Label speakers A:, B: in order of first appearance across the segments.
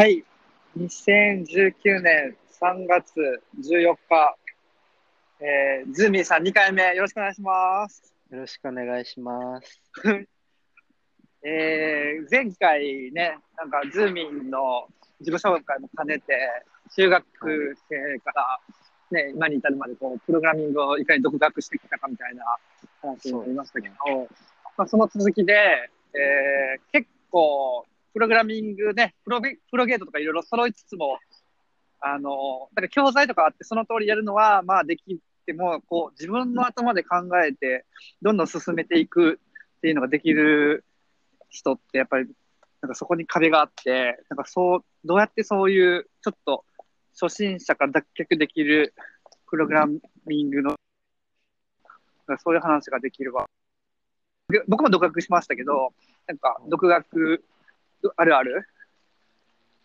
A: はい。2019年3月14日、えー、ズーミーさん2回目よろしくお願いします。
B: よろしくお願いします。
A: えー、前回ね、なんかズーミンの自己紹介も兼ねて、中学生からね、今に至るまでこう、プログラミングをいかに独学してきたかみたいな話になりましたけど、まあ、その続きで、えー、結構、プログラミングね、プロゲプロゲートとかいろいろ揃いつつも、あの、なんか教材とかあってその通りやるのは、まあできても、こう、自分の頭で考えて、どんどん進めていくっていうのができる人って、やっぱり、なんかそこに壁があって、なんかそう、どうやってそういう、ちょっと、初心者から脱却できるプログラミングの、そういう話ができるわ。僕も独学しましたけど、なんか独学あるある、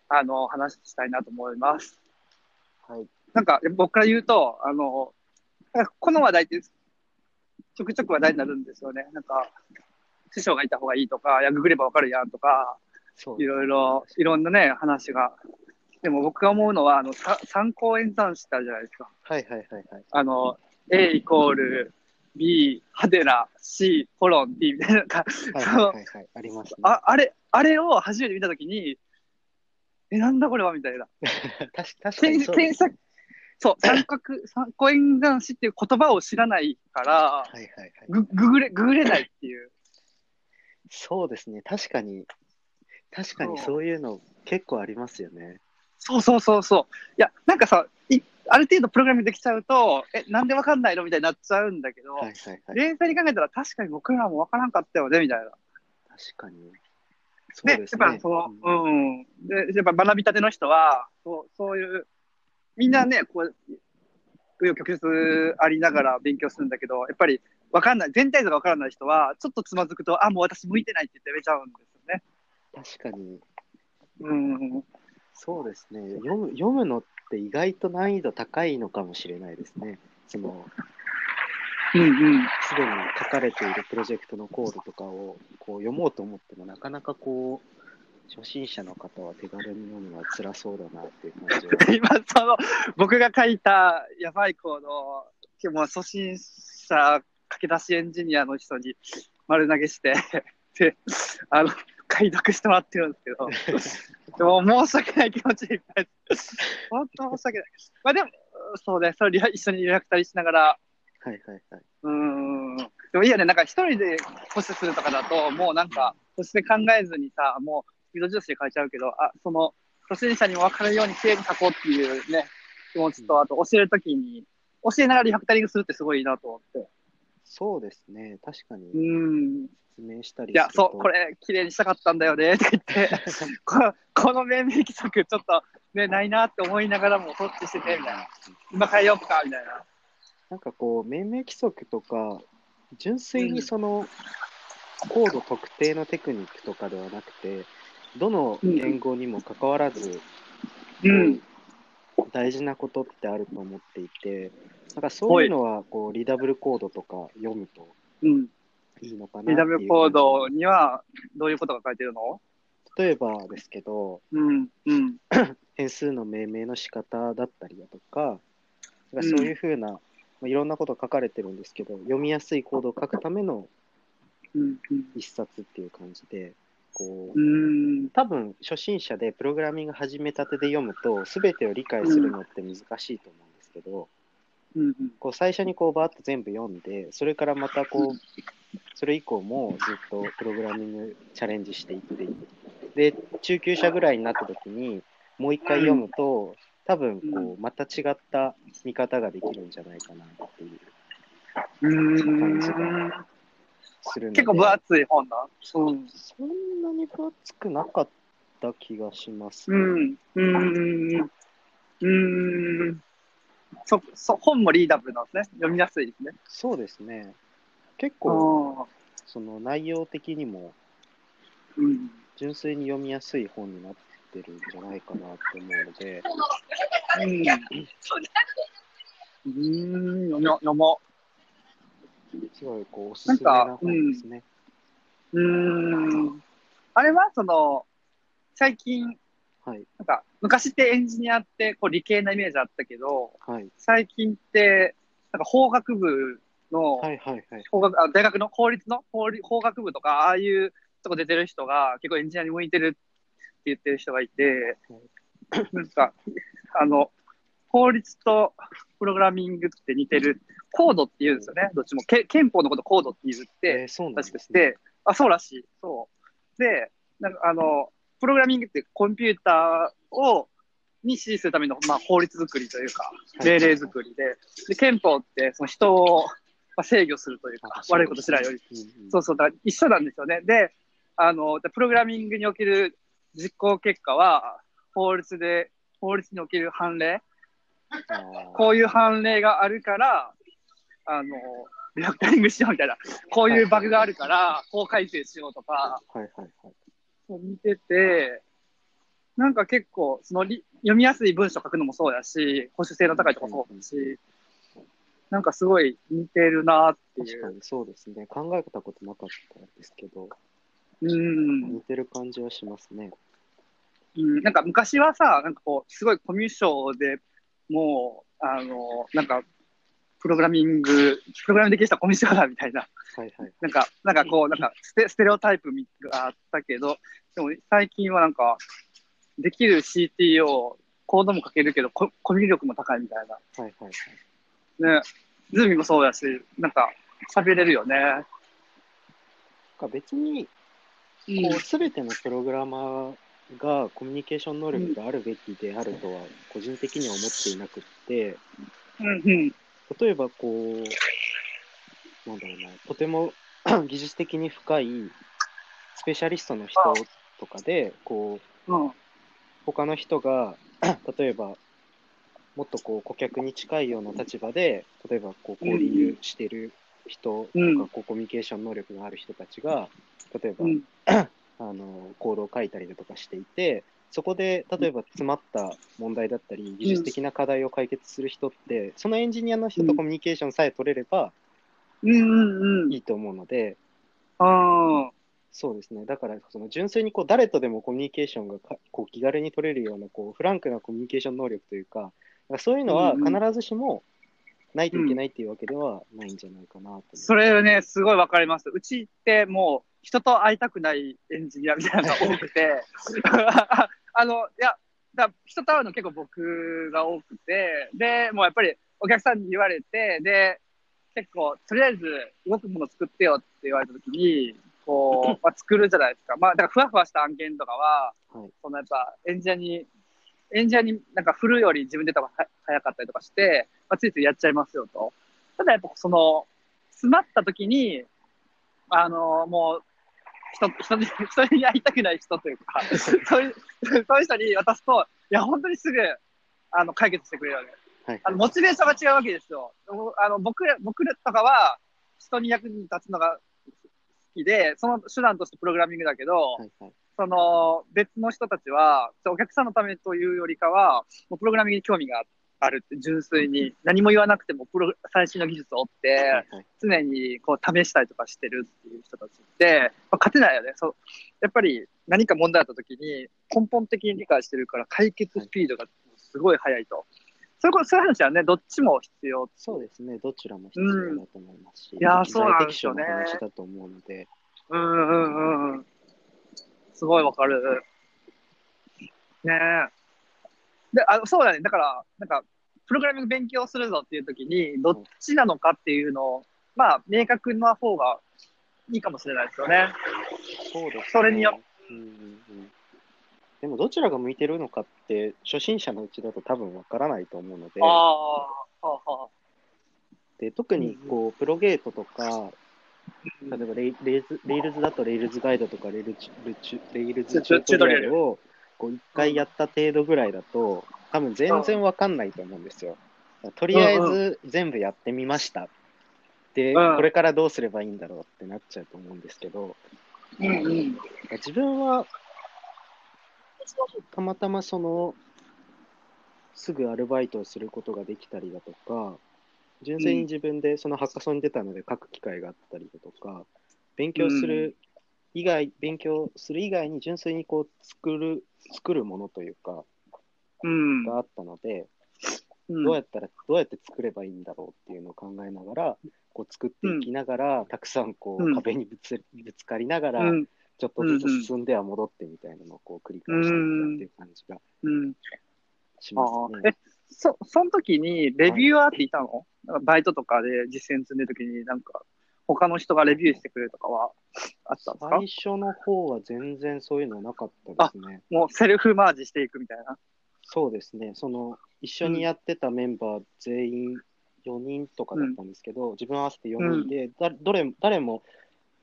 A: あの、話したいなと思います。
B: はい。
A: なんか僕から言うと、あの、この話題ってちょくちょく話題になるんですよね。なんか、師匠がいた方がいいとか、いや、ググればわかるやんとか、いろいろ、いろんなね、話が。でも僕が思うのは、あの、さ参考演算子ってあるじゃないですか。
B: はいはいはいはい。
A: あの、A イコール B、ハテナ、C、コロン、D みたいな、なんか、
B: はいはいはいはい。ありますね。
A: ああれ、あれを初めて見たときに、え、なんだこれはみたいな。
B: 確確か
A: 検
B: にそう
A: 検索、そう、三角、参考演算子っていう言葉を知らないから、
B: はいはいはい。
A: グググれ、ググれないっていう。
B: そうですね。確かに、確かにそういうの結構ありますよね。
A: そうそうそうそう。いや、なんかさ、いある程度プログラムできちゃうと、え、なんでわかんないのみたいになっちゃうんだけど、
B: はいはいはい。
A: 冷静に考えたら確かに僕らもわからんかったよね、みたいな。
B: 確かに。そう
A: で、
B: ね。
A: やっぱその、うん。で、やっぱ学びたての人は、そうそういう、みんなね、こう、紆余曲折ありながら勉強するんだけど、やっぱりわかんない、全体像がわからない人は、ちょっとつまずくと、あ、もう私向いてないって言ってやめちゃうんですよね。
B: 確かに、
A: うん。
B: そうですね。読む読むのって意外と難易度高いのかもしれないですね。その、
A: うんうん。
B: すでに書かれているプロジェクトのコードとかをこう読もうと思っても、なかなかこう、初心者の方は手軽に読むのは辛そうだなっていう感じは。
A: 今、その、僕が書いたやばいコードを、もう初心者駆け出しエンジニアの人に丸投げして、で、あの、解読してもらってるんですけど、でも申し訳ない気持ちでいっぱい。本当申し訳ない。まあでも、そうね、それリハ一緒にリラクタリしながら、
B: はいはいはい。
A: うーん。でもいいよね、なんか一人で保守するとかだと、もうなんか、そして考えずにさ、もうスピード重視で書いちゃうけど、あ、その、初心者にも分かるように綺麗に書こうっていうね、気持ちと、あと教えるときに、教えながらリファクタリングするってすごいいいなと思って。
B: そうですね。確かに
A: うーん。
B: 説明したり
A: いや、そう、これ、綺麗にしたかったんだよね、って言って、このこの命名規則、ちょっと、ね、ないなって思いながらも、そっちしてて、みたいな。今変えようか、みたいな。
B: なんかこう、命名規則とか、純粋にその、コード特定のテクニックとかではなくて、どの言語にもかかわらず、
A: うん。
B: 大事なことってあると思っていて、なんかそういうのはこうリーダブルコードとか読むと
A: うん。
B: いいのかなっていう感じ
A: PW コードには、どういうことが書いてるの？
B: 例えばですけど、
A: うん。うん。
B: 変数の命名の仕方だったりだとか、かそういうふうな、まあ、いろんなこと書かれてるんですけど、読みやすいコードを書くための
A: うん。
B: 一冊っていう感じで、こ
A: う
B: う、
A: ん。
B: 多分初心者でプログラミング始めたてで読むと、すべてを理解するのって難しいと思うんですけど、
A: うん。
B: こう最初にこうバーッと全部読んで、それからまたこう、それ以降もずっとプログラミングチャレンジしていってで、中級者ぐらいになった時に、もう一回読むと、多分こう、また違った見方ができるんじゃないかなっていう
A: うん。
B: するので、
A: 結構分厚い本だ。うん。
B: そんなに分厚くなかった気がします、
A: うん。うん。うん。そ、そ、本もリーダブルなんですね。読みやすいですね。
B: そうですね。結
A: あ
B: 構、
A: あ。
B: その内容的にも
A: うん。
B: 純粋に読みやすい本になってるんじゃないかなと思うので、
A: うん。うん。読もう、読も
B: すごいこうおすすめな本ですね。
A: う。うん。あれは、その、最近、
B: はい。
A: なんか、昔ってエンジニアってこう理系なイメージあったけど、
B: はい。
A: 最近って、なんか法学部の、
B: はいはいはい。
A: 法学あ大学の法律の法律法学部とか、ああいうとこ出てる人が結構エンジニアに向いてるって言ってる人がいて、なんか、あの、法律とプログラミングって似てる、コードって言うんですよね、どっちも。け憲法のことコードって言って、
B: えー、そうなん
A: 確かし。て、あ、そうらしい。そう。で、なんかあの、プログラミングってコンピューターを、に指示するための、まあ、法律作りというか、
B: はい
A: 命令作りで、で、憲法ってその人を、まあ、制御するというか
B: あ、
A: 悪いことしないように。。
B: そう
A: そうだ一緒なんですよね。で、あの、でプログラミングにおける実行結果は、法律で、法律における判例、こういう判例があるから、あの、リファクタリングしようみたいな、こういうバグがあるから、こう改正しようとか、
B: はいはいはい。
A: を見てて、なんか結構、そのり読みやすい文章書くのもそうやし、保守性の高いとこもそうだし、なんかすごい似てるなっていう。
B: 確かにそうですね。考えたことなかったですけど、
A: うん。
B: 似てる感じはしますね。
A: うん、なんか昔はさ、なんかこう、すごいコミュ障でもう、あの、なんか、プログラミング、プログラミングできる人はコミュ障だみたいな、
B: はいはい。
A: なんか、なんかこう、なんかステ、ステレオタイプがあったけど、でも最近はなんか、できる CTO、コードも書けるけど、ココミュ力も高いみたいな。
B: はいはいはい。
A: ね。ズーミもそうやし、なんか、喋れるよね。
B: 別に、
A: うん
B: こう、すべてのプログラマーがコミュニケーション能力があるべきであるとは、個人的には思っていなくって。例えばこう、なんだろうな、とても 技術的に深いスペシャリストの人とかで、こう、
A: うん。
B: 他の人が、例えば、もっとこう顧客に近いような立場で、例えばこうコーディングしてる人とか、
A: うん
B: こうコミュニケーション能力がある人たちが、例えば、
A: うん。
B: あのコードを書いたりだとかしていて、そこで例えば詰まった問題だったり、技術的な課題を解決する人って、そのエンジニアの人とコミュニケーションさえ取れれば。いいと思うので、
A: ああ。
B: そうですね。だから、その純粋にこう誰とでもコミュニケーションがかこう気軽に取れるようなこうフランクなコミュニケーション能力というか、そういうのは必ずしもないといけないっていうわけではないんじゃないかなと。
A: それね、すごいわかります。うちってもう、人と会いたくないエンジニアみたいなのが多くて、あの、いや、だ人と会うの結構僕が多くて、で、もうやっぱりお客さんに言われて、で、結構、とりあえず動くもの作ってよって言われたときに、こう、まあ、作るじゃないですか。まあ、だからふわふわした案件とかは、
B: はい
A: そのやっぱエンジニアに、エンジニアになんか振るより自分でやった方が早かったりとかして、まあ、ついついやっちゃいますよと。ただやっぱその、詰まった時に、あの、もう、人、人に、人に会いたくない人というか、そういう、そういう人に渡すと、いや、本当にすぐ、あの、解決してくれるよね。
B: はい
A: あの、モチベーションが違うわけですよ。あの、僕ら、僕らとかは、人に役に立つのが好きで、その手段としてプログラミングだけど、
B: はいはい。
A: その、別の人たちは、お客さんのためというよりかは、もうプログラミングに興味があるって、純粋に、何も言わなくても、プロ、最新の技術を追って、
B: はいはい
A: 常にこう試したりとかしてるっていう人たちって、まあ、勝てないよね。そう。やっぱり何か問題あった時に根本的に理解してるから解決スピードがすごい速いと。そういうこと、そういう話はね、どっちも必要。
B: そうですね。どちらも必要だと思いますし、
A: いやー
B: 適
A: そうなんですよね
B: 話だと思うので、
A: うんうんうんうん。すごいわかる。ねえ。で、あそうだね。だから、なんか、プログラミング勉強するぞっていう時に、どっちなのかっていうのを、まあ、明確な方がいいかもしれないですよね。
B: そうですね。
A: それによ
B: うんうんうん。でも、どちらが向いてるのかって、初心者のうちだと多分わからないと思うので、
A: あ。
B: で特にこうプロゲートとか、例えばレイレイズレイルズだとレイルズガイドとかレイルズレイレイルズチュートリアルをこう一回やった程度ぐらいだと、多分全然わかんないと思うんですよ。とりあえず全部やってみました。で、
A: うん
B: これからどうすればいいんだろうってなっちゃうと思うんですけど、
A: うんうん。
B: 自分はたまたまそのすぐアルバイトをすることができたりだとか、純粋に自分でそのハッカソンに出たので書く機会があったりだとか、勉強する以外、勉強する以外に純粋にこう作る、作るものというか、
A: うん。
B: があったので、
A: うん
B: どうやったら、どうやって作ればいいんだろうっていうのを考えながら、こう作っていきながら、たくさんこう、
A: うん
B: 壁にぶつぶつかりながら、
A: うん。
B: ちょっとずつ進んでは戻ってみたいなのをこう繰り返していったっていう感じが
A: うん。
B: し
A: あ
B: ますね。
A: そ、その時にレビュアーっていたの、なんかバイトとかで実践積んでる時になんか、他の人がレビューしてくれるとかはあったんですか？
B: 最初の方は全然そういうのなかったですね。
A: もうセルフマージしていくみたいな。
B: そうですね。その、一緒にやってたメンバー全員4人とかだったんですけど、自分合わせて4人で、だどれ誰も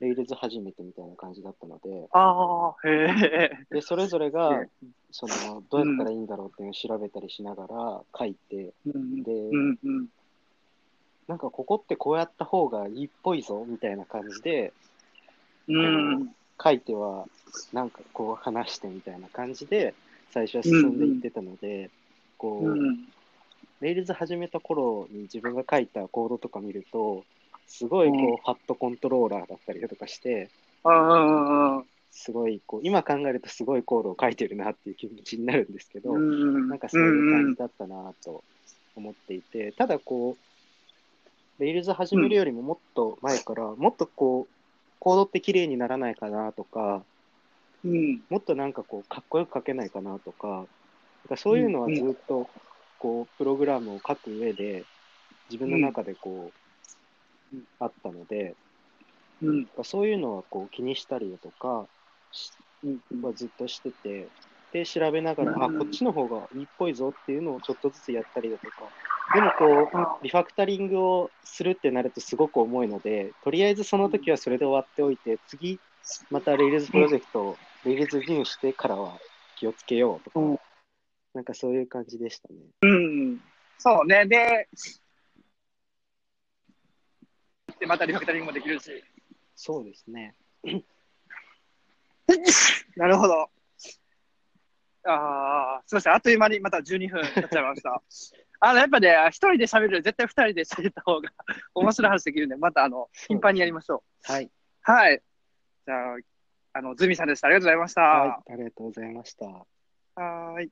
B: レイルズ初めてみたいな感じだったので、
A: ああ、へえ。
B: で、それぞれ
A: え
B: が
A: え、
B: その、どうやったらいいんだろうっていうのを調べたりしながら書いて、
A: うん
B: で、
A: うんうん。
B: なんかここってこうやった方がいいっぽいぞみたいな感じで、
A: うん。
B: 書いては、なんかこう話してみたいな感じで、最初は進んでいってたので、こう、
A: うん。
B: レイルズ始めた頃に自分が書いたコードとか見ると、すごいこう、
A: うん
B: ファットコントローラーだったりだとかして、
A: ああ、
B: すごいこう、今考えるとすごいコードを書いてるなっていう気持ちになるんですけど、
A: うん。
B: なんかそういう感じだったなと思っていて、ただこう、レイルズ始めるよりももっと前から、もっとこう、コードって綺麗にならないかなとか、
A: うん。
B: もっとなんかこう、かっこよく書けないかなとか、なんかそういうのはずっと、こう、プログラムを書く上で、自分の中でこう、
A: うん
B: あったので、
A: うん。
B: そういうのはこう気にしたりだとかずっとしてて、で、調べながら、あ、
A: うん
B: こっちの方がいいっぽいぞっていうのをちょっとずつやったりだとか、でもこう、
A: あ
B: リファクタリングをするってなるとすごく重いので、とりあえずその時はそれで終わっておいて、次、また Rails プロジェクトを Rails 入してからは気をつけようとか、
A: うん
B: なんかそういう感じでしたね。
A: うん。そうね。で、で、またリファクタリングもできるし。
B: そうですね。
A: なるほど。ああ、すみません。あっという間にまた12分経っちゃいました。あの、やっぱね、一人で喋るより絶対二人で喋った方が面白い話できるんで、またあの、頻繁にやりましょう。
B: はい。
A: はい。じゃあ、あの、ズミさんでした。ありがとうございました。
B: はい。ありがとうございました。
A: はーい。